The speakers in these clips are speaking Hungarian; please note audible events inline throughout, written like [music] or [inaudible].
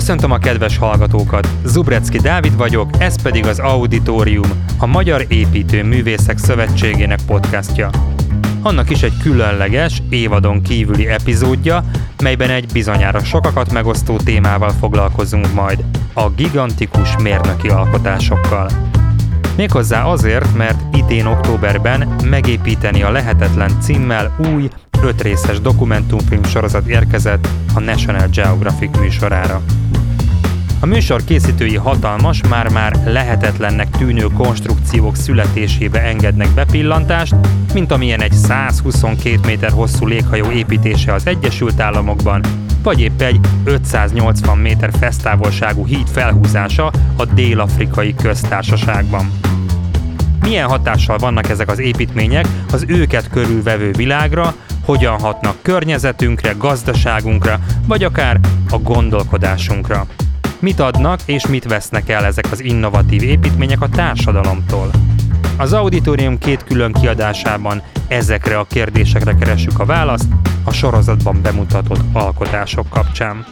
Köszöntöm a kedves hallgatókat! Zubrecki Dávid vagyok, ez pedig az Auditorium, a Magyar Építő Művészek Szövetségének podcastja. Annak is egy különleges, évadon kívüli epizódja, melyben egy bizonyára sokakat megosztó témával foglalkozunk majd, a gigantikus mérnöki alkotásokkal. Méghozzá azért, mert idén októberben megépíteni a lehetetlen címmel új, öt részes dokumentumfilm sorozat érkezett a National Geographic műsorára. A műsor készítői hatalmas, már-már lehetetlennek tűnő konstrukciók születésébe engednek bepillantást, mint amilyen egy 122 méter hosszú léghajó építése az Egyesült Államokban, vagy épp egy 580 méter fesztávolságú híd felhúzása a Dél-Afrikai Köztársaságban. Milyen hatással vannak ezek az építmények az őket körülvevő világra, hogyan hatnak környezetünkre, gazdaságunkra, vagy akár a gondolkodásunkra. Mit adnak és mit vesznek el ezek az innovatív építmények a társadalomtól? Az auditorium két külön kiadásában ezekre a kérdésekre keressük a választ a sorozatban bemutatott alkotások kapcsán.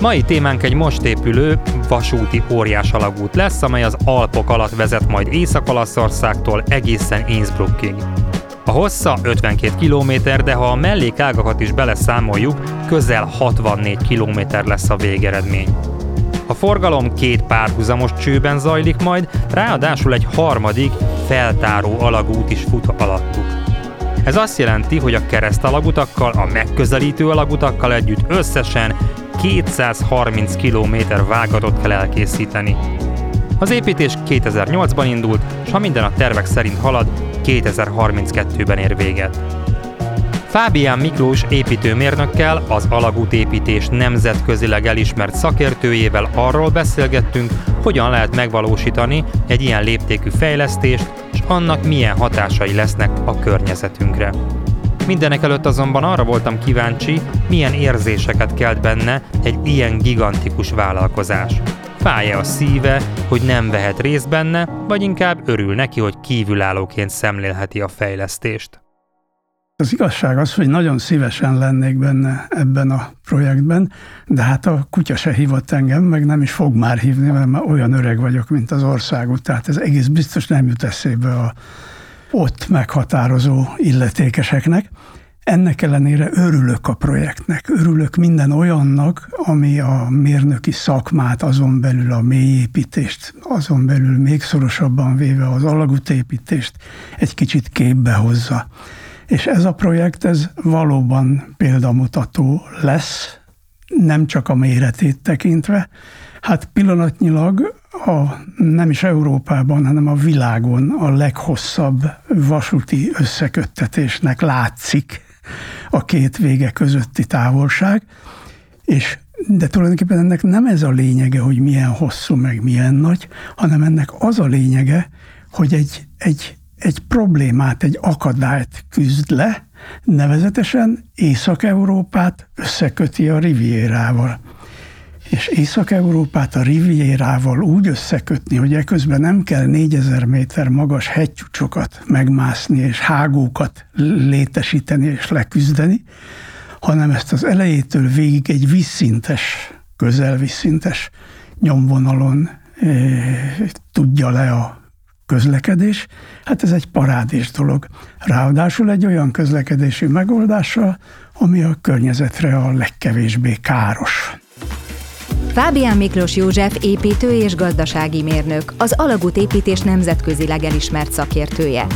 Mai témánk egy most épülő vasúti óriás alagút lesz, amely az Alpok alatt vezet majd Észak-Olaszországtól egészen Innsbruckig. A hossza 52 km, de ha a mellékágakat is beleszámoljuk, közel 64 km lesz a végeredmény. A forgalom két párhuzamos csőben zajlik majd, ráadásul egy harmadik, feltáró alagút is fut alattuk. Ez azt jelenti, hogy a keresztalagutakkal, a megközelítő alagutakkal együtt összesen 230 km vágatot kell elkészíteni. Az építés 2008-ban indult, és ha minden a tervek szerint halad, 2032-ben ér véget. Fábián Miklós építőmérnökkel, az alagútépítés nemzetközileg elismert szakértőjével arról beszélgettünk, hogyan lehet megvalósítani egy ilyen léptékű fejlesztést, és annak milyen hatásai lesznek a környezetünkre. Mindenek előtt azonban arra voltam kíváncsi, milyen érzéseket kelt benne egy ilyen gigantikus vállalkozás. Fája a szíve, hogy nem vehet részt benne, vagy inkább örül neki, hogy kívülállóként szemlélheti a fejlesztést. Az igazság az, hogy nagyon szívesen lennék benne ebben a projektben, de hát a kutya se hívott engem, meg nem is fog már hívni, mert már olyan öreg vagyok, mint az országot, tehát ez egész biztos nem jut eszébe a ott meghatározó illetékeseknek. Ennek ellenére örülök a projektnek, örülök minden olyannak, ami a mérnöki szakmát, azon belül a mélyépítést, azon belül még szorosabban véve az alagútépítést egy kicsit képbe hozza. És ez a projekt, ez valóban példamutató lesz, nem csak a méretét tekintve. Hát pillanatnyilag a, nem is Európában, hanem a világon a leghosszabb vasúti összeköttetésnek látszik a két vége közötti távolság, és de tulajdonképpen ennek nem ez a lényege, hogy milyen hosszú, meg milyen nagy, hanem ennek az a lényege, hogy egy, egy, egy problémát, egy akadályt küzd le, nevezetesen Észak-Európát összeköti a Rivierával és Észak-Európát a Rivierával úgy összekötni, hogy eközben nem kell 4000 méter magas hegycsúcsokat megmászni, és hágókat létesíteni és leküzdeni, hanem ezt az elejétől végig egy vízszintes, közel vízszintes nyomvonalon e, tudja le a közlekedés, hát ez egy parádés dolog. Ráadásul egy olyan közlekedési megoldással, ami a környezetre a legkevésbé káros. Fábián Miklós József építő és gazdasági mérnök, az alagút építés nemzetközileg elismert szakértője.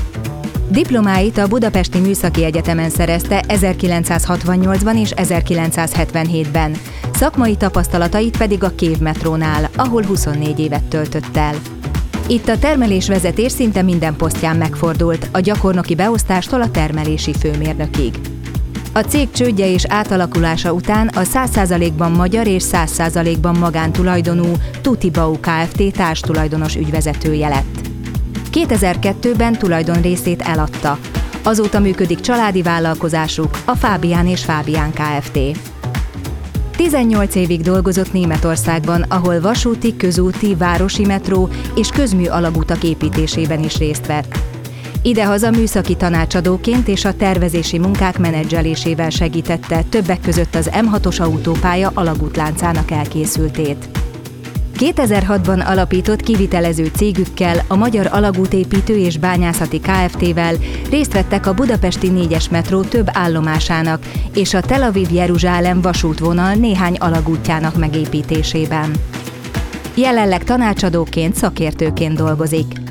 Diplomáit a Budapesti Műszaki Egyetemen szerezte 1968-ban és 1977-ben, szakmai tapasztalatait pedig a Kév metrónál, ahol 24 évet töltött el. Itt a termelésvezetés szinte minden posztján megfordult, a gyakornoki beosztástól a termelési főmérnökig. A cég csődje és átalakulása után a 100%-ban magyar és 100%-ban magántulajdonú Tutibau Kft. társtulajdonos ügyvezetője lett. 2002-ben tulajdon részét eladta. Azóta működik családi vállalkozásuk, a Fábián és Fábián Kft. 18 évig dolgozott Németországban, ahol vasúti, közúti, városi metró és közmű alagútak építésében is részt vett. Idehaza műszaki tanácsadóként és a tervezési munkák menedzselésével segítette többek között az M6-os autópálya alagútláncának elkészültét. 2006-ban alapított kivitelező cégükkel, a Magyar Alagútépítő és Bányászati Kft-vel részt vettek a budapesti 4-es metró több állomásának és a Tel Aviv-Jeruzsálem vasútvonal néhány alagútjának megépítésében. Jelenleg tanácsadóként, szakértőként dolgozik.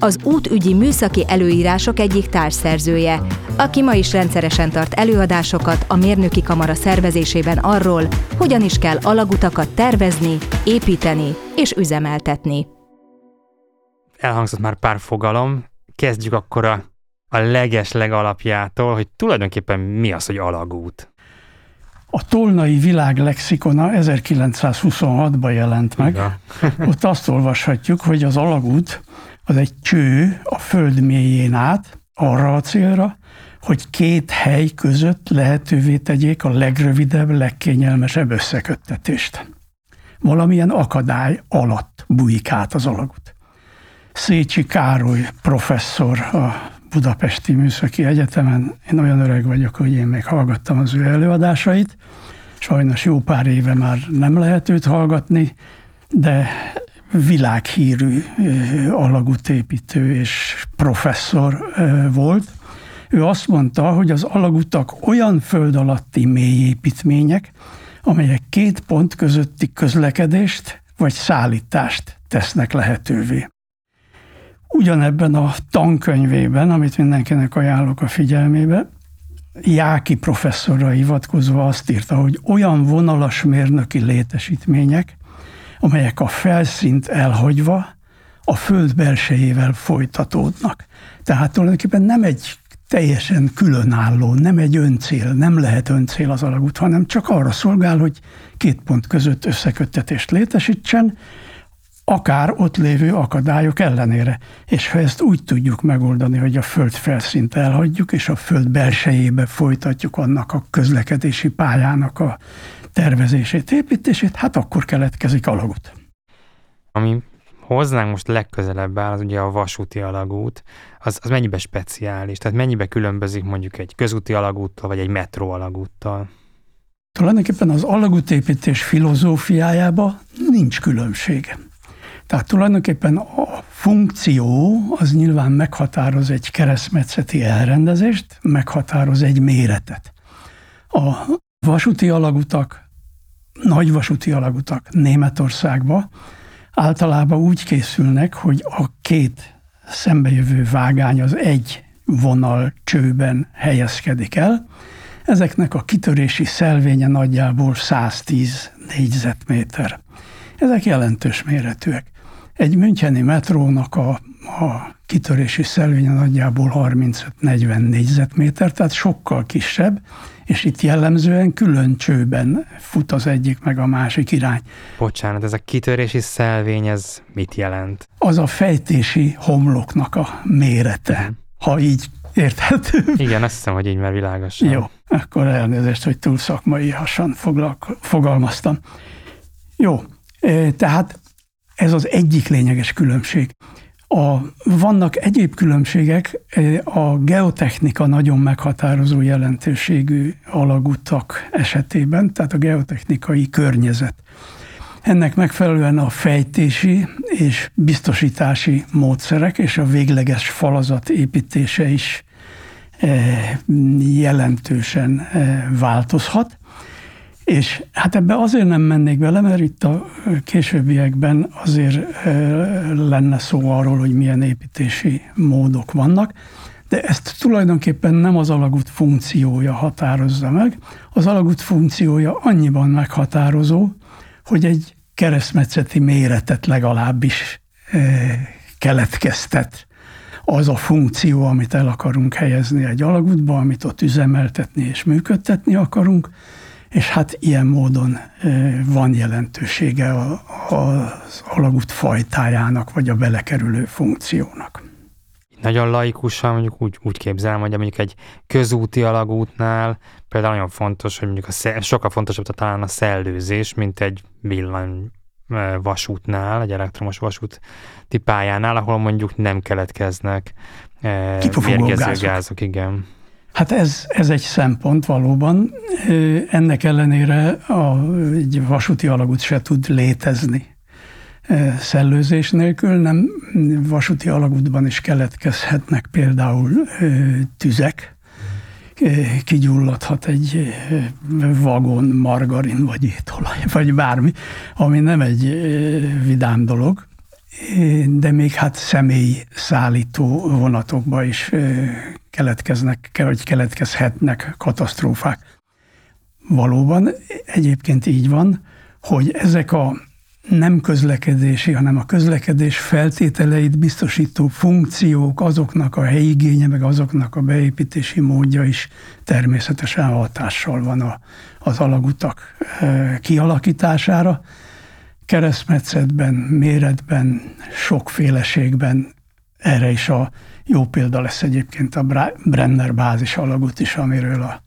Az útügyi műszaki előírások egyik társszerzője, aki ma is rendszeresen tart előadásokat a mérnöki kamara szervezésében arról, hogyan is kell alagutakat tervezni, építeni és üzemeltetni. Elhangzott már pár fogalom, kezdjük akkor a, a leges legalapjától, hogy tulajdonképpen mi az, hogy alagút. A Tolnai Világ Lexikona 1926-ban jelent meg. Ott azt olvashatjuk, hogy az alagút az egy cső a föld mélyén át, arra a célra, hogy két hely között lehetővé tegyék a legrövidebb, legkényelmesebb összeköttetést. Valamilyen akadály alatt bújik át az alagút. Szécsi Károly professzor a Budapesti Műszaki Egyetemen, én olyan öreg vagyok, hogy én még hallgattam az ő előadásait, sajnos jó pár éve már nem lehet őt hallgatni, de világhírű alagútépítő és professzor volt, ő azt mondta, hogy az alagutak olyan föld alatti mélyépítmények, amelyek két pont közötti közlekedést vagy szállítást tesznek lehetővé. Ugyanebben a tankönyvében, amit mindenkinek ajánlok a figyelmébe, Jáki professzorra hivatkozva azt írta, hogy olyan vonalas mérnöki létesítmények, amelyek a felszínt elhagyva a föld belsejével folytatódnak. Tehát tulajdonképpen nem egy teljesen különálló, nem egy öncél, nem lehet öncél az alagút, hanem csak arra szolgál, hogy két pont között összeköttetést létesítsen, akár ott lévő akadályok ellenére. És ha ezt úgy tudjuk megoldani, hogy a föld felszínt elhagyjuk, és a föld belsejébe folytatjuk annak a közlekedési pályának a tervezését, építését, hát akkor keletkezik alagút. Ami hozzánk most legközelebb áll, az ugye a vasúti alagút, az, az mennyibe speciális? Tehát mennyibe különbözik mondjuk egy közúti alagúttal, vagy egy metró alagúttal? Tulajdonképpen az alagútépítés filozófiájába nincs különbség. Tehát tulajdonképpen a funkció az nyilván meghatároz egy keresztmetszeti elrendezést, meghatároz egy méretet. A vasúti alagutak, nagy vasúti alagutak Németországba általában úgy készülnek, hogy a két szembejövő vágány az egy vonal csőben helyezkedik el. Ezeknek a kitörési szelvénye nagyjából 110 négyzetméter. Ezek jelentős méretűek. Egy Müncheni metrónak a, a kitörési szelvénye nagyjából 35-40 négyzetméter, tehát sokkal kisebb, és itt jellemzően külön csőben fut az egyik meg a másik irány. Bocsánat, ez a kitörési szelvény, ez mit jelent? Az a fejtési homloknak a mérete, uh-huh. ha így érthető. Igen, azt hiszem, hogy így már világos. Jó, akkor elnézést, hogy túl szakmai hasan fogalmaztam. Jó, e, tehát ez az egyik lényeges különbség. A, vannak egyéb különbségek, e, a geotechnika nagyon meghatározó jelentőségű alagutak esetében, tehát a geotechnikai környezet. Ennek megfelelően a fejtési és biztosítási módszerek és a végleges falazat építése is e, jelentősen e, változhat. És hát ebbe azért nem mennék bele, mert itt a későbbiekben azért lenne szó arról, hogy milyen építési módok vannak, de ezt tulajdonképpen nem az alagút funkciója határozza meg. Az alagút funkciója annyiban meghatározó, hogy egy keresztmetszeti méretet legalábbis keletkeztet az a funkció, amit el akarunk helyezni egy alagútba, amit ott üzemeltetni és működtetni akarunk, és hát ilyen módon van jelentősége az alagút fajtájának, vagy a belekerülő funkciónak. Nagyon laikusan mondjuk úgy, úgy képzelem, hogy mondjuk egy közúti alagútnál például nagyon fontos, hogy mondjuk a szel, sokkal fontosabb talán a szellőzés, mint egy villany vasútnál, egy elektromos vasúti pályánál, ahol mondjuk nem keletkeznek mérgező gázok. gázok. Igen. Hát ez, ez egy szempont valóban. Ennek ellenére a, egy vasúti alagút se tud létezni szellőzés nélkül, nem vasúti alagútban is keletkezhetnek például tüzek, kigyulladhat egy vagon margarin, vagy étolaj, vagy bármi, ami nem egy vidám dolog, de még hát személy szállító vonatokba is keletkeznek, vagy keletkezhetnek katasztrófák. Valóban egyébként így van, hogy ezek a nem közlekedési, hanem a közlekedés feltételeit biztosító funkciók, azoknak a helyigénye, meg azoknak a beépítési módja is természetesen hatással van a, az alagutak kialakítására. Keresztmetszetben, méretben, sokféleségben erre is a jó példa lesz egyébként a Brenner bázis alagút is, amiről a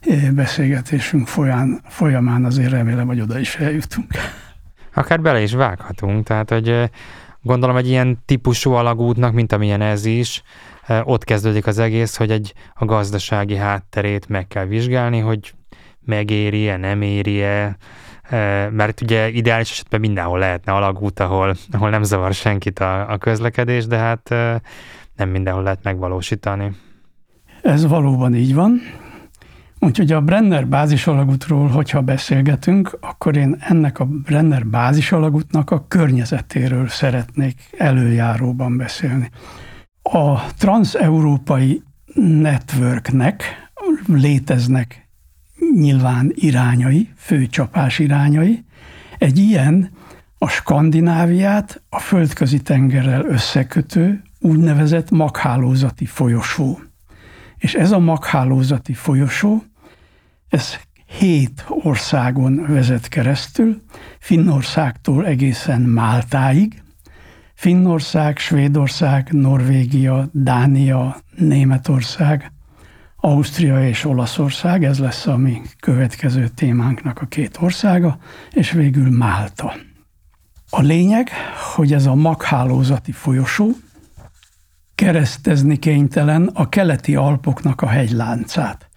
e, beszélgetésünk folyán, folyamán azért remélem, hogy oda is eljutunk akár bele is vághatunk. Tehát, hogy gondolom egy ilyen típusú alagútnak, mint amilyen ez is, ott kezdődik az egész, hogy egy a gazdasági hátterét meg kell vizsgálni, hogy megéri-e, nem éri-e, mert ugye ideális esetben mindenhol lehetne alagút, ahol, ahol nem zavar senkit a, a közlekedés, de hát nem mindenhol lehet megvalósítani. Ez valóban így van. Úgyhogy a Brenner bázisalagútról, hogyha beszélgetünk, akkor én ennek a Brenner bázisalagútnak a környezetéről szeretnék előjáróban beszélni. A transeurópai networknek léteznek nyilván irányai, főcsapás irányai. Egy ilyen a Skandináviát a földközi tengerrel összekötő úgynevezett maghálózati folyosó. És ez a maghálózati folyosó ez hét országon vezet keresztül, Finnországtól egészen Máltáig. Finnország, Svédország, Norvégia, Dánia, Németország, Ausztria és Olaszország, ez lesz a mi következő témánknak a két országa, és végül Málta. A lényeg, hogy ez a maghálózati folyosó keresztezni kénytelen a keleti Alpoknak a hegyláncát.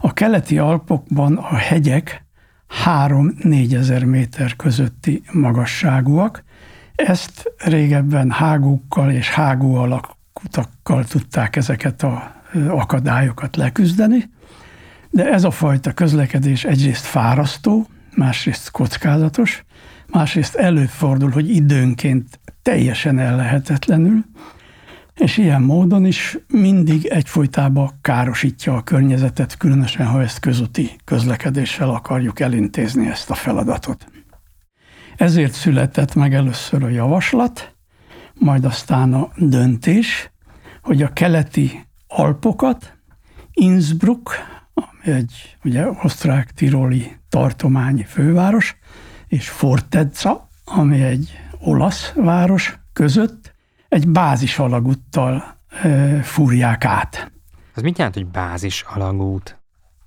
A keleti Alpokban a hegyek 3-4 ezer méter közötti magasságúak. Ezt régebben hágókkal és hágó alakutakkal tudták ezeket a akadályokat leküzdeni, de ez a fajta közlekedés egyrészt fárasztó, másrészt kockázatos, másrészt előfordul, hogy időnként teljesen ellehetetlenül, és ilyen módon is mindig egyfolytában károsítja a környezetet, különösen ha ezt közúti közlekedéssel akarjuk elintézni ezt a feladatot. Ezért született meg először a javaslat, majd aztán a döntés, hogy a keleti Alpokat, Innsbruck, ami egy ugye osztrák-tiroli tartományi főváros, és Fortezza, ami egy olasz város között egy bázis alagúttal e, fúrják át. Ez mit jelent, hogy bázis alagút?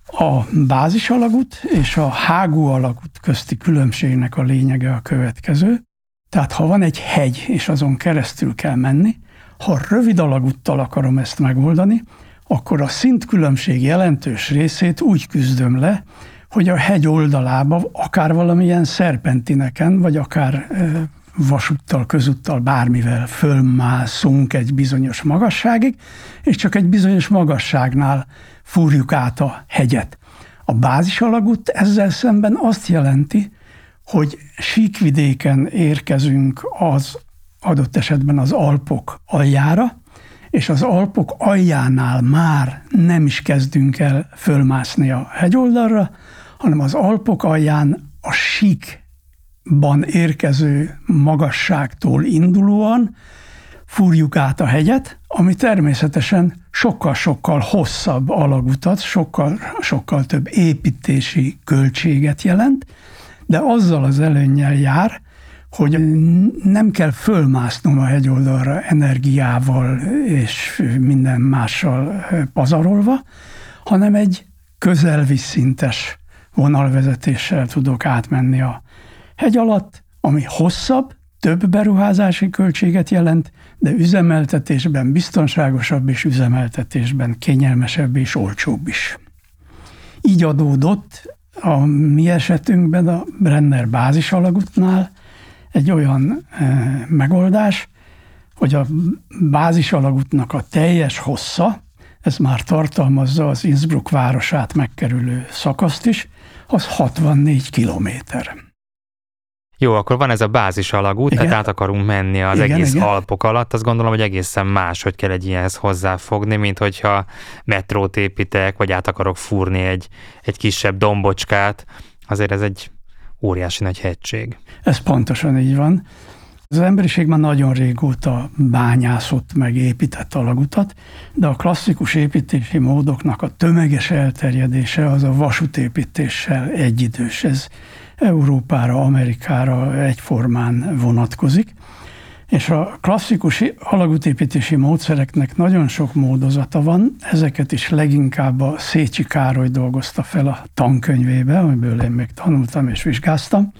A bázis alagút és a hágú alagút közti különbségnek a lényege a következő. Tehát ha van egy hegy, és azon keresztül kell menni, ha rövid alagúttal akarom ezt megoldani, akkor a szintkülönbség jelentős részét úgy küzdöm le, hogy a hegy oldalába akár valamilyen szerpentineken, vagy akár vasúttal, közúttal, bármivel fölmászunk egy bizonyos magasságig, és csak egy bizonyos magasságnál fúrjuk át a hegyet. A bázis alagút ezzel szemben azt jelenti, hogy síkvidéken érkezünk az adott esetben az Alpok aljára, és az Alpok aljánál már nem is kezdünk el fölmászni a hegyoldalra, hanem az Alpok alján a sík ban érkező magasságtól indulóan fúrjuk át a hegyet, ami természetesen sokkal-sokkal hosszabb alagutat, sokkal, sokkal több építési költséget jelent, de azzal az előnnyel jár, hogy nem kell fölmásznom a hegyoldalra energiával és minden mással pazarolva, hanem egy közelvízszintes vonalvezetéssel tudok átmenni a hegy alatt, ami hosszabb, több beruházási költséget jelent, de üzemeltetésben biztonságosabb és üzemeltetésben kényelmesebb és olcsóbb is. Így adódott a mi esetünkben a Brenner bázis alagútnál egy olyan e, megoldás, hogy a bázis alagútnak a teljes hossza, ez már tartalmazza az Innsbruck városát megkerülő szakaszt is, az 64 kilométer. Jó, akkor van ez a bázis alagút, igen. tehát át akarunk menni az igen, egész igen. Alpok alatt. Azt gondolom, hogy egészen más, hogy kell egy ilyenhez hozzáfogni, mint hogyha metrót építek, vagy át akarok fúrni egy, egy kisebb dombocskát. Azért ez egy óriási nagy hegység. Ez pontosan így van. Az emberiség már nagyon régóta bányászott, meg épített alagutat, de a klasszikus építési módoknak a tömeges elterjedése az a vasútépítéssel egyidős. Ez Európára, Amerikára egyformán vonatkozik. És a klasszikus alagútépítési módszereknek nagyon sok módozata van, ezeket is leginkább a Szécsi Károly dolgozta fel a tankönyvébe, amiből én még tanultam és vizsgáztam,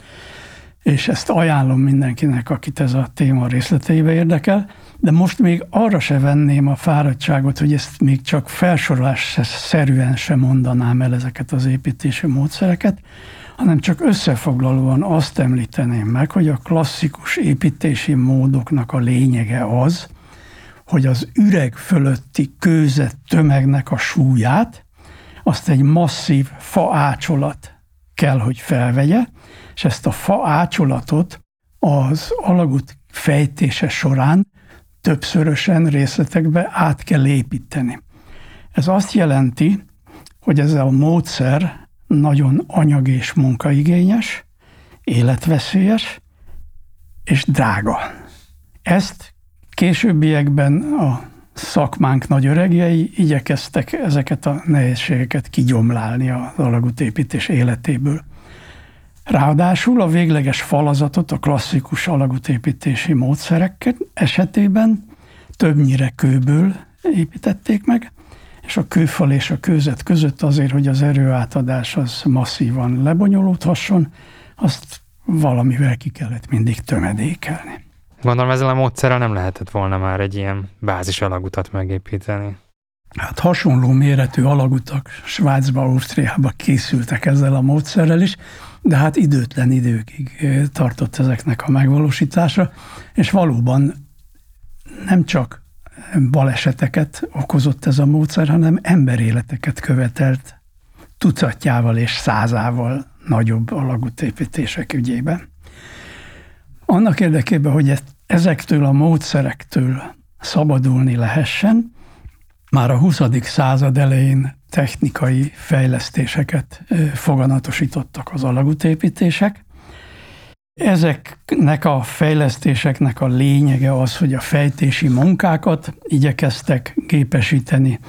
és ezt ajánlom mindenkinek, akit ez a téma részleteibe érdekel, de most még arra se venném a fáradtságot, hogy ezt még csak felsorolás szerűen sem mondanám el ezeket az építési módszereket, hanem csak összefoglalóan azt említeném meg, hogy a klasszikus építési módoknak a lényege az, hogy az üreg fölötti kőzet tömegnek a súlyát, azt egy masszív faácsolat kell, hogy felvegye, és ezt a faácsolatot az alagút fejtése során többszörösen részletekbe át kell építeni. Ez azt jelenti, hogy ez a módszer nagyon anyag és munkaigényes, életveszélyes és drága. Ezt későbbiekben a szakmánk nagy öregjei igyekeztek ezeket a nehézségeket kigyomlálni az alagútépítés életéből. Ráadásul a végleges falazatot a klasszikus alagútépítési módszerek esetében többnyire kőből építették meg, és a kőfal és a kőzet között azért, hogy az erőátadás az masszívan lebonyolódhasson, azt valamivel ki kellett mindig tömedékelni. Gondolom ezzel a módszerrel nem lehetett volna már egy ilyen bázis alagutat megépíteni. Hát hasonló méretű alagutak Svájcba, Ausztriába készültek ezzel a módszerrel is, de hát időtlen időkig eh, tartott ezeknek a megvalósítása, és valóban nem csak baleseteket okozott ez a módszer, hanem emberéleteket követelt tucatjával és százával nagyobb alagútépítések ügyében. Annak érdekében, hogy ezt, ezektől a módszerektől szabadulni lehessen, már a 20. század elején technikai fejlesztéseket foganatosítottak az alagútépítések, Ezeknek a fejlesztéseknek a lényege az, hogy a fejtési munkákat igyekeztek gépesíteni.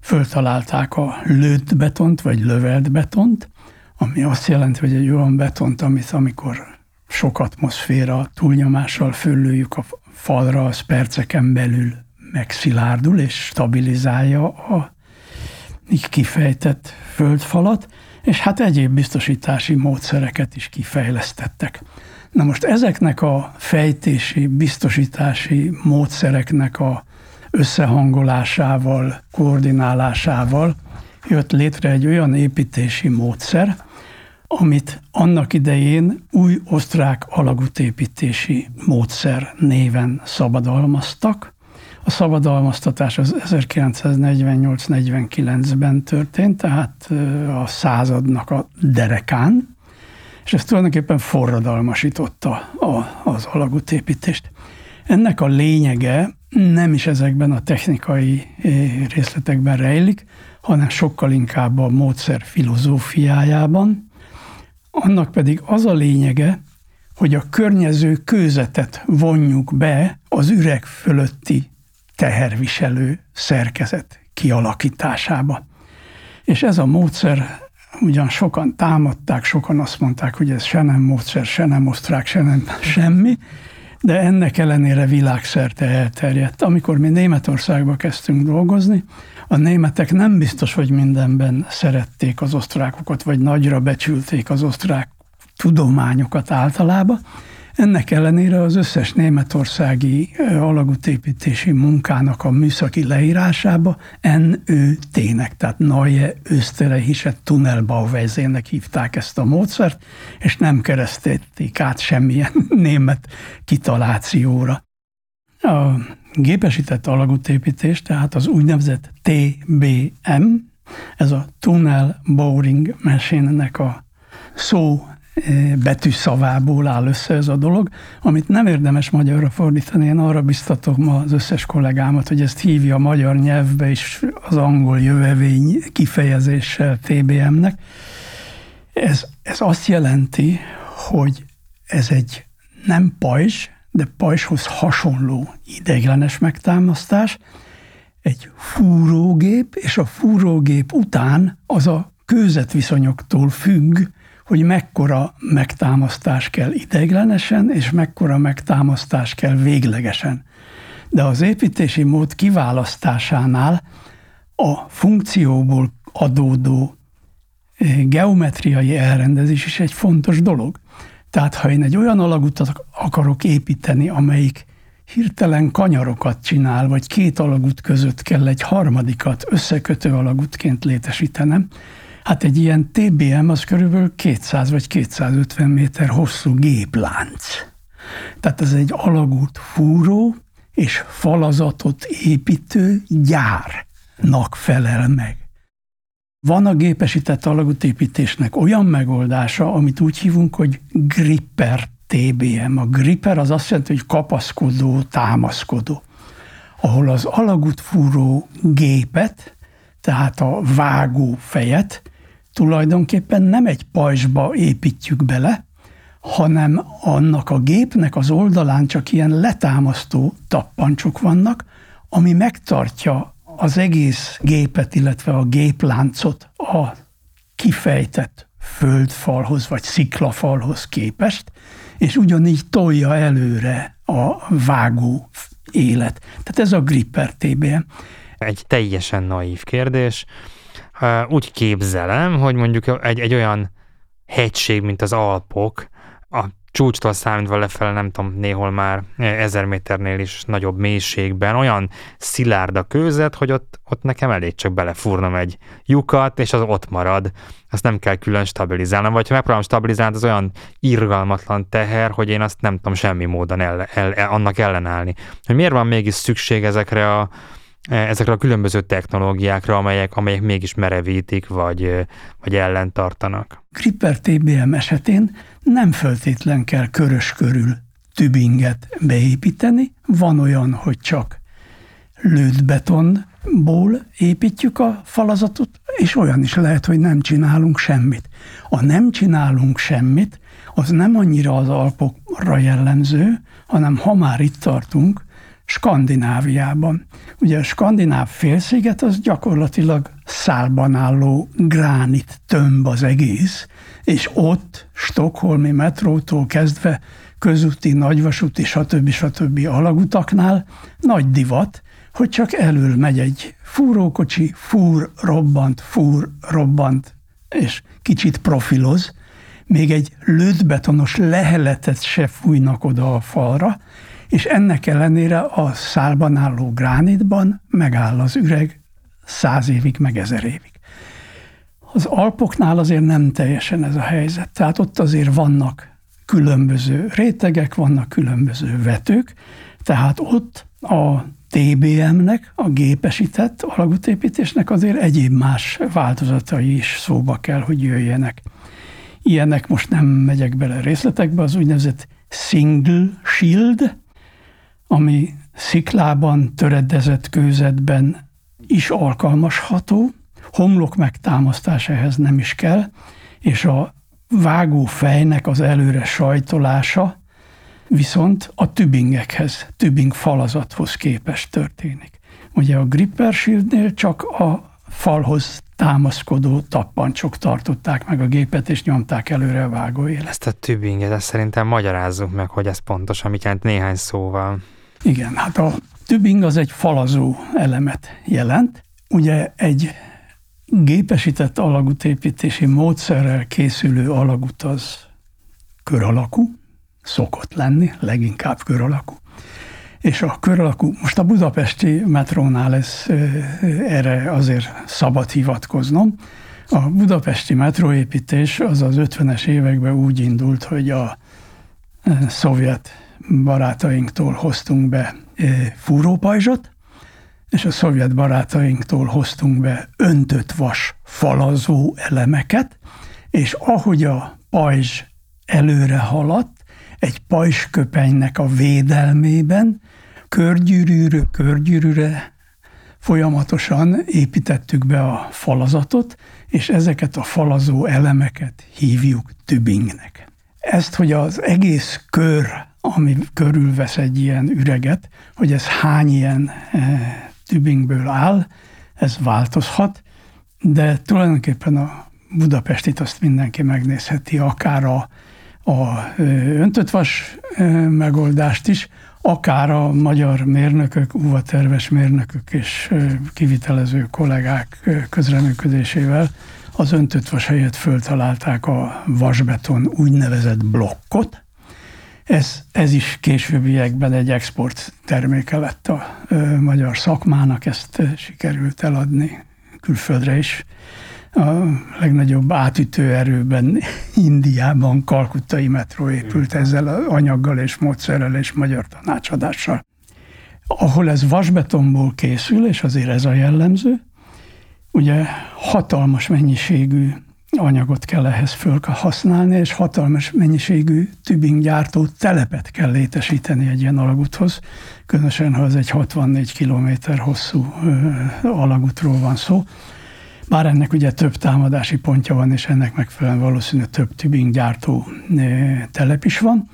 Föltalálták a lőtt betont, vagy lövelt betont, ami azt jelenti, hogy egy olyan betont, amit amikor sok atmoszféra túlnyomással föllőjük a falra, az perceken belül megszilárdul és stabilizálja a kifejtett földfalat, és hát egyéb biztosítási módszereket is kifejlesztettek. Na most ezeknek a fejtési, biztosítási módszereknek a összehangolásával, koordinálásával jött létre egy olyan építési módszer, amit annak idején új osztrák alagútépítési módszer néven szabadalmaztak. A szabadalmaztatás az 1948-49-ben történt, tehát a századnak a derekán, és ez tulajdonképpen forradalmasította a, az alagútépítést. Ennek a lényege nem is ezekben a technikai részletekben rejlik, hanem sokkal inkább a módszer filozófiájában. Annak pedig az a lényege, hogy a környező kőzetet vonjuk be az üreg fölötti teherviselő szerkezet kialakításába. És ez a módszer ugyan sokan támadták, sokan azt mondták, hogy ez se nem módszer, se nem osztrák, se nem [laughs] semmi, de ennek ellenére világszerte elterjedt. Amikor mi Németországba kezdtünk dolgozni, a németek nem biztos, hogy mindenben szerették az osztrákokat, vagy nagyra becsülték az osztrák tudományokat általában, Ennek ellenére az összes németországi alagútépítési munkának a műszaki leírásába NÖT-nek, tehát Neue Österreichische Tunnelbauweise-nek hívták ezt a módszert, és nem keresztették át semmilyen [laughs] német kitalációra. A gépesített alagútépítés, tehát az úgynevezett TBM, ez a Tunnel Boring Machine-nek a szó betűszavából áll össze ez a dolog, amit nem érdemes magyarra fordítani. Én arra biztatom az összes kollégámat, hogy ezt hívja a magyar nyelvbe is az angol jövevény kifejezéssel TBM-nek. Ez, ez azt jelenti, hogy ez egy nem pajzs, de pajzshoz hasonló ideiglenes megtámasztás, egy fúrógép, és a fúrógép után az a kőzetviszonyoktól függ, hogy mekkora megtámasztás kell ideiglenesen, és mekkora megtámasztás kell véglegesen. De az építési mód kiválasztásánál a funkcióból adódó eh, geometriai elrendezés is egy fontos dolog. Tehát ha én egy olyan alagutat akarok építeni, amelyik hirtelen kanyarokat csinál, vagy két alagút között kell egy harmadikat összekötő alagútként létesítenem, Hát egy ilyen TBM az körülbelül 200 vagy 250 méter hosszú géplánc. Tehát ez egy alagút fúró és falazatot építő gyárnak felel meg. Van a gépesített alagútépítésnek olyan megoldása, amit úgy hívunk, hogy gripper TBM. A gripper az azt jelenti, hogy kapaszkodó, támaszkodó. Ahol az alagútfúró gépet, tehát a vágó fejet tulajdonképpen nem egy pajzsba építjük bele, hanem annak a gépnek az oldalán csak ilyen letámasztó tappancsok vannak, ami megtartja az egész gépet, illetve a gépláncot a kifejtett földfalhoz vagy sziklafalhoz képest, és ugyanígy tolja előre a vágó élet. Tehát ez a Gripper TBM. Egy teljesen naív kérdés úgy képzelem, hogy mondjuk egy, egy olyan hegység, mint az Alpok, a csúcstól számítva lefele, nem tudom, néhol már ezer méternél is nagyobb mélységben, olyan szilárd a kőzet, hogy ott, ott nekem elég csak belefúrnom egy lyukat, és az ott marad. Azt nem kell külön stabilizálnom, vagy ha megpróbálom stabilizálni, az olyan irgalmatlan teher, hogy én azt nem tudom semmi módon el, el, el, annak ellenállni. Hogy miért van mégis szükség ezekre a, ezekre a különböző technológiákra, amelyek, amelyek mégis merevítik, vagy, vagy ellentartanak. Gripper TBM esetén nem föltétlen kell körös körül tübinget beépíteni, van olyan, hogy csak lőtbetonból építjük a falazatot, és olyan is lehet, hogy nem csinálunk semmit. A nem csinálunk semmit, az nem annyira az Alpokra jellemző, hanem ha már itt tartunk, Skandináviában. Ugye a skandináv félsziget az gyakorlatilag szálban álló gránit tömb az egész, és ott Stockholmi metrótól kezdve közúti, nagyvasúti, stb. stb. alagutaknál nagy divat, hogy csak elől megy egy fúrókocsi, fúr, robbant, fúr, robbant, és kicsit profiloz, még egy lőtbetonos leheletet se fújnak oda a falra, és ennek ellenére a szálban álló gránitban megáll az üreg száz évig, meg ezer évig. Az Alpoknál azért nem teljesen ez a helyzet, tehát ott azért vannak különböző rétegek, vannak különböző vetők, tehát ott a TBM-nek, a gépesített alagútépítésnek azért egyéb más változatai is szóba kell, hogy jöjjenek. Ilyenek most nem megyek bele részletekbe, az úgynevezett single shield, ami sziklában, töredezett kőzetben is alkalmasható, homlok megtámasztás ehhez nem is kell, és a vágó fejnek az előre sajtolása viszont a tübingekhez, tübing falazathoz képest történik. Ugye a Gripper Shieldnél csak a falhoz támaszkodó tappancsok tartották meg a gépet, és nyomták előre a vágóélet. Ezt a tübinget, ezt szerintem magyarázzuk meg, hogy ez pontosan mit jelent néhány szóval. Igen, hát a tübing az egy falazó elemet jelent. Ugye egy gépesített alagútépítési módszerrel készülő alagút az kör alakú, szokott lenni, leginkább kör alakú. És a kör alakú, most a budapesti metrónál ez, erre azért szabad hivatkoznom. A budapesti metróépítés az az 50-es években úgy indult, hogy a szovjet barátainktól hoztunk be fúrópajzsot, és a szovjet barátainktól hoztunk be öntött vas falazó elemeket, és ahogy a pajzs előre haladt, egy pajzsköpenynek a védelmében körgyűrűről körgyűrűre folyamatosan építettük be a falazatot, és ezeket a falazó elemeket hívjuk tübingnek. Ezt, hogy az egész kör, ami körülvesz egy ilyen üreget, hogy ez hány ilyen e, tübingből áll, ez változhat, de tulajdonképpen a Budapestit azt mindenki megnézheti, akár a, a öntött vas megoldást is, akár a magyar mérnökök, uvaterves mérnökök és kivitelező kollégák közreműködésével az öntött vas helyett föltalálták a vasbeton úgynevezett blokkot. Ez, ez is későbbiekben egy export terméke lett a magyar szakmának, ezt sikerült eladni külföldre is a legnagyobb átütő erőben [laughs] Indiában kalkuttai metró épült ezzel az anyaggal és módszerrel és magyar tanácsadással. Ahol ez vasbetonból készül, és azért ez a jellemző, ugye hatalmas mennyiségű anyagot kell ehhez fölhasználni, és hatalmas mennyiségű tübinggyártó telepet kell létesíteni egy ilyen alagúthoz, különösen ha ez egy 64 kilométer hosszú alagútról van szó. Bár ennek ugye több támadási pontja van, és ennek megfelelően valószínűleg több tübing gyártó telep is van.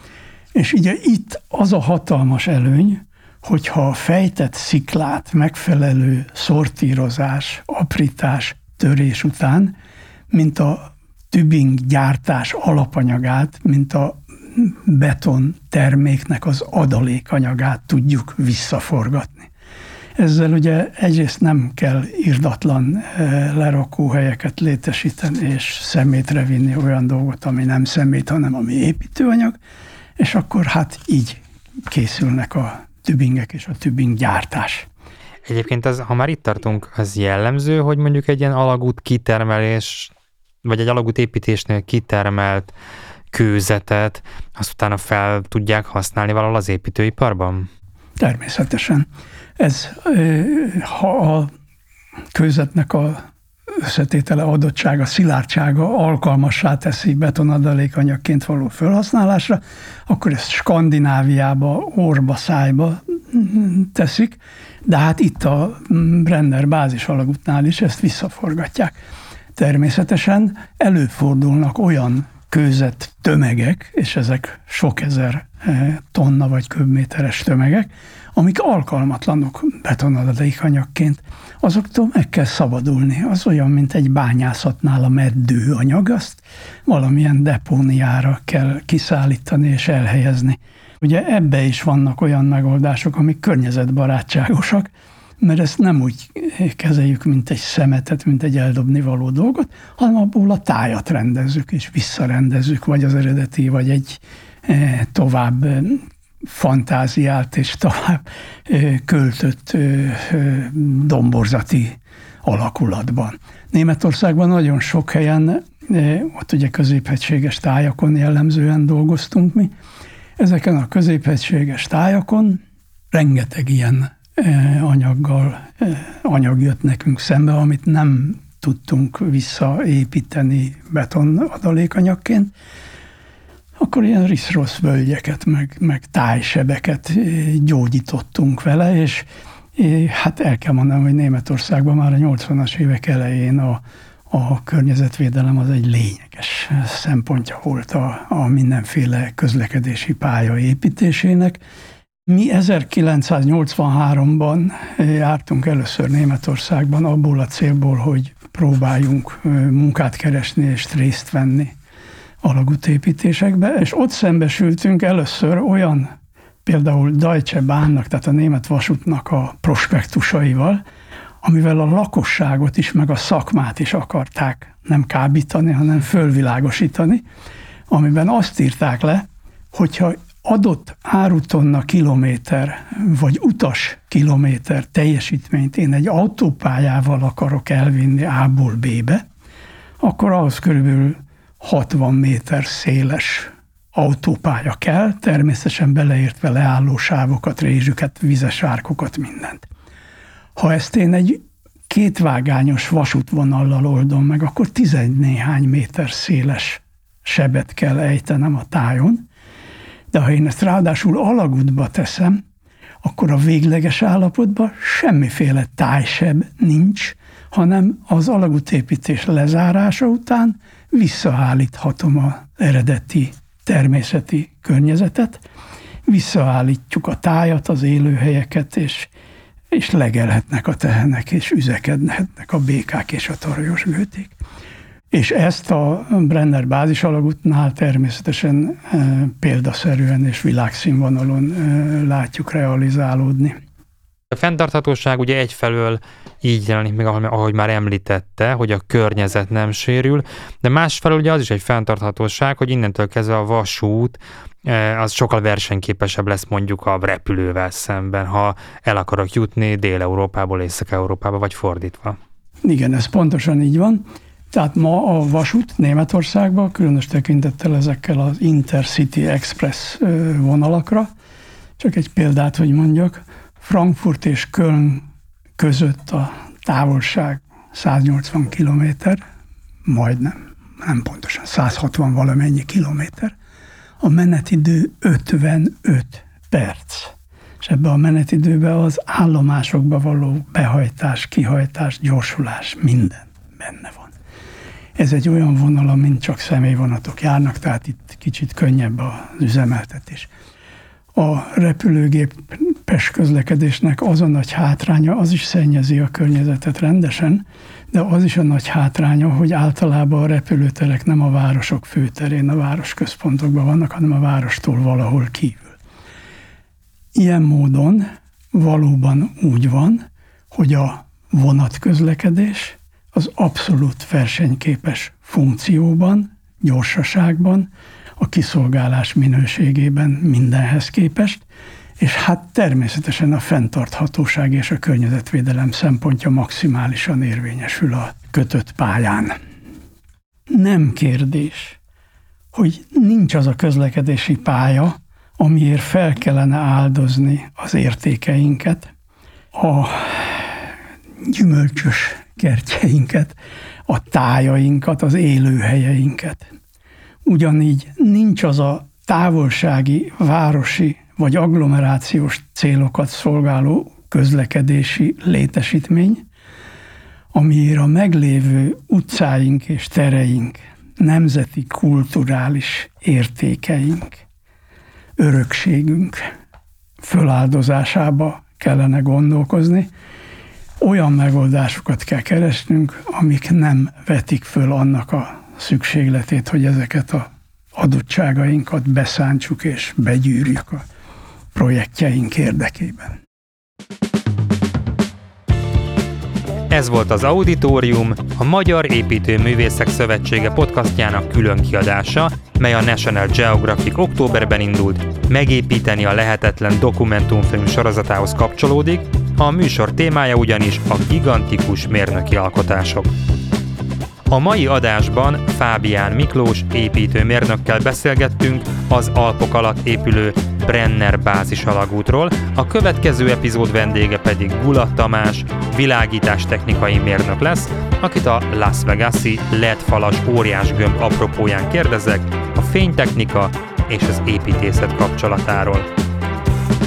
És ugye itt az a hatalmas előny, hogyha a fejtett sziklát megfelelő szortírozás, aprítás, törés után, mint a tübing gyártás alapanyagát, mint a beton terméknek az adalékanyagát tudjuk visszaforgatni. Ezzel ugye egyrészt nem kell irdatlan eh, lerakóhelyeket létesíteni és szemétre vinni olyan dolgot, ami nem szemét, hanem ami építőanyag, és akkor hát így készülnek a tübingek és a tübing gyártás. Egyébként az, ha már itt tartunk, az jellemző, hogy mondjuk egy ilyen alagút kitermelés, vagy egy alagút építésnél kitermelt kőzetet, azt utána fel tudják használni valahol az építőiparban? Természetesen. Ez, ha a kőzetnek a összetétele adottsága, szilárdsága alkalmassá teszi betonadalékanyagként való felhasználásra, akkor ezt Skandináviába, orba, szájba teszik, de hát itt a Brenner bázis alagútnál is ezt visszaforgatják. Természetesen előfordulnak olyan kőzet tömegek, és ezek sok ezer tonna vagy köbméteres tömegek, amik alkalmatlanok betonadalékanyagként, azoktól meg kell szabadulni. Az olyan, mint egy bányászatnál a meddő anyag, azt valamilyen depóniára kell kiszállítani és elhelyezni. Ugye ebbe is vannak olyan megoldások, amik környezetbarátságosak, mert ezt nem úgy kezeljük, mint egy szemetet, mint egy eldobni való dolgot, hanem abból a tájat rendezzük és visszarendezzük, vagy az eredeti, vagy egy eh, tovább fantáziált és tovább költött domborzati alakulatban. Németországban nagyon sok helyen, ott ugye középhegységes tájakon jellemzően dolgoztunk mi. Ezeken a középhegységes tájakon rengeteg ilyen anyaggal, anyag jött nekünk szembe, amit nem tudtunk visszaépíteni beton adalékanyagként, akkor ilyen risz-rossz völgyeket, meg, meg tájsebeket gyógyítottunk vele, és hát el kell mondanom, hogy Németországban már a 80-as évek elején a, a környezetvédelem az egy lényeges szempontja volt a, a mindenféle közlekedési pálya építésének. Mi 1983-ban eh, jártunk először Németországban abból a célból, hogy próbáljunk munkát keresni és részt venni alagútépítésekbe, és ott szembesültünk először olyan például Deutsche Bahnnak, tehát a német vasútnak a prospektusaival, amivel a lakosságot is, meg a szakmát is akarták nem kábítani, hanem fölvilágosítani, amiben azt írták le, hogyha adott árutonna kilométer, vagy utas kilométer teljesítményt én egy autópályával akarok elvinni A-ból B-be, akkor ahhoz körülbelül 60 méter széles autópálya kell, természetesen beleértve leálló sávokat, rézsüket, vizes árkokat, mindent. Ha ezt én egy kétvágányos vasútvonallal oldom meg, akkor tizennéhány méter széles sebet kell ejtenem a tájon, de ha én ezt ráadásul alagútba teszem, akkor a végleges állapotban semmiféle tájseb nincs, hanem az alagútépítés lezárása után visszaállíthatom az eredeti természeti környezetet, visszaállítjuk a tájat, az élőhelyeket, és, és legelhetnek a tehenek, és üzekedhetnek a békák és a tarajos gőték. És ezt a Brenner bázis alagútnál természetesen e, példaszerűen és világszínvonalon e, látjuk realizálódni. A fenntarthatóság ugye egyfelől így jelenik meg, ahogy már említette, hogy a környezet nem sérül, de másfelől ugye az is egy fenntarthatóság, hogy innentől kezdve a vasút e, az sokkal versenyképesebb lesz mondjuk a repülővel szemben, ha el akarok jutni Dél-Európából Észak-Európába, vagy fordítva. Igen, ez pontosan így van. Tehát ma a vasút Németországban, különös tekintettel ezekkel az Intercity Express vonalakra, csak egy példát, hogy mondjak, Frankfurt és Köln között a távolság 180 kilométer, majdnem, nem pontosan, 160 valamennyi kilométer, a menetidő 55 perc. És ebbe a menetidőbe az állomásokba való behajtás, kihajtás, gyorsulás, minden benne van. Ez egy olyan vonal, amin csak személyvonatok járnak, tehát itt kicsit könnyebb az üzemeltetés. A repülőgépes közlekedésnek az a nagy hátránya, az is szennyezi a környezetet rendesen, de az is a nagy hátránya, hogy általában a repülőterek nem a városok főterén, a városközpontokban vannak, hanem a várostól valahol kívül. Ilyen módon valóban úgy van, hogy a vonatközlekedés az abszolút versenyképes funkcióban, gyorsaságban, a kiszolgálás minőségében mindenhez képest, és hát természetesen a fenntarthatóság és a környezetvédelem szempontja maximálisan érvényesül a kötött pályán. Nem kérdés, hogy nincs az a közlekedési pálya, amiért fel kellene áldozni az értékeinket, a gyümölcsös kertjeinket, a tájainkat, az élőhelyeinket. Ugyanígy nincs az a távolsági, városi vagy agglomerációs célokat szolgáló közlekedési létesítmény, amiért a meglévő utcáink és tereink, nemzeti kulturális értékeink, örökségünk föláldozásába kellene gondolkozni, olyan megoldásokat kell keresnünk, amik nem vetik föl annak a szükségletét, hogy ezeket a adottságainkat beszántsuk és begyűrjük a projektjeink érdekében. Ez volt az Auditorium, a Magyar Építőművészek Szövetsége podcastjának külön kiadása, mely a National Geographic októberben indult, megépíteni a lehetetlen dokumentumfilm sorozatához kapcsolódik, a műsor témája ugyanis a gigantikus mérnöki alkotások. A mai adásban Fábián Miklós építőmérnökkel beszélgettünk az Alpok alatt épülő Brenner bázis alagútról, a következő epizód vendége pedig Gula Tamás, világítás technikai mérnök lesz, akit a Las Vegas-i LED falas óriás gömb apropóján kérdezek a fénytechnika és az építészet kapcsolatáról.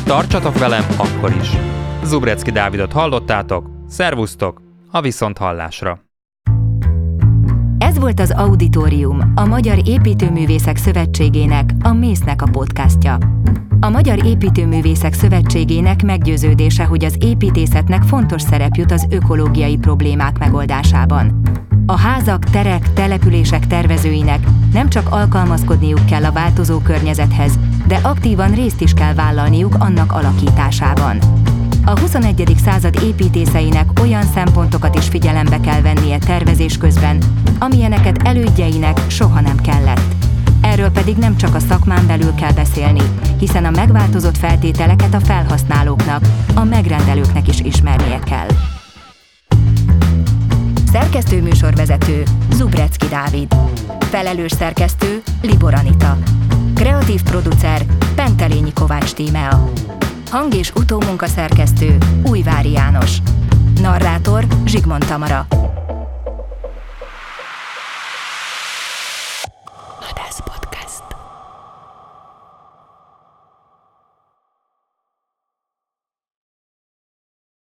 Tartsatok velem akkor is! Zubrecki Dávidot hallottátok, szervusztok, a viszont hallásra! Ez volt az Auditorium, a Magyar Építőművészek Szövetségének, a Mésznek a podcastja. A Magyar Építőművészek Szövetségének meggyőződése, hogy az építészetnek fontos szerep jut az ökológiai problémák megoldásában. A házak, terek, települések tervezőinek nem csak alkalmazkodniuk kell a változó környezethez, de aktívan részt is kell vállalniuk annak alakításában. A 21. század építészeinek olyan szempontokat is figyelembe kell vennie tervezés közben, amilyeneket elődjeinek soha nem kellett. Erről pedig nem csak a szakmán belül kell beszélni, hiszen a megváltozott feltételeket a felhasználóknak, a megrendelőknek is ismernie kell. Szerkesztő műsorvezető Zubrecki Dávid. Felelős szerkesztő Libor Anita. Kreatív producer Pentelényi Kovács Tímea. Hang- és utómunkaszerkesztő Újvári János. Narrátor Zsigmond Tamara.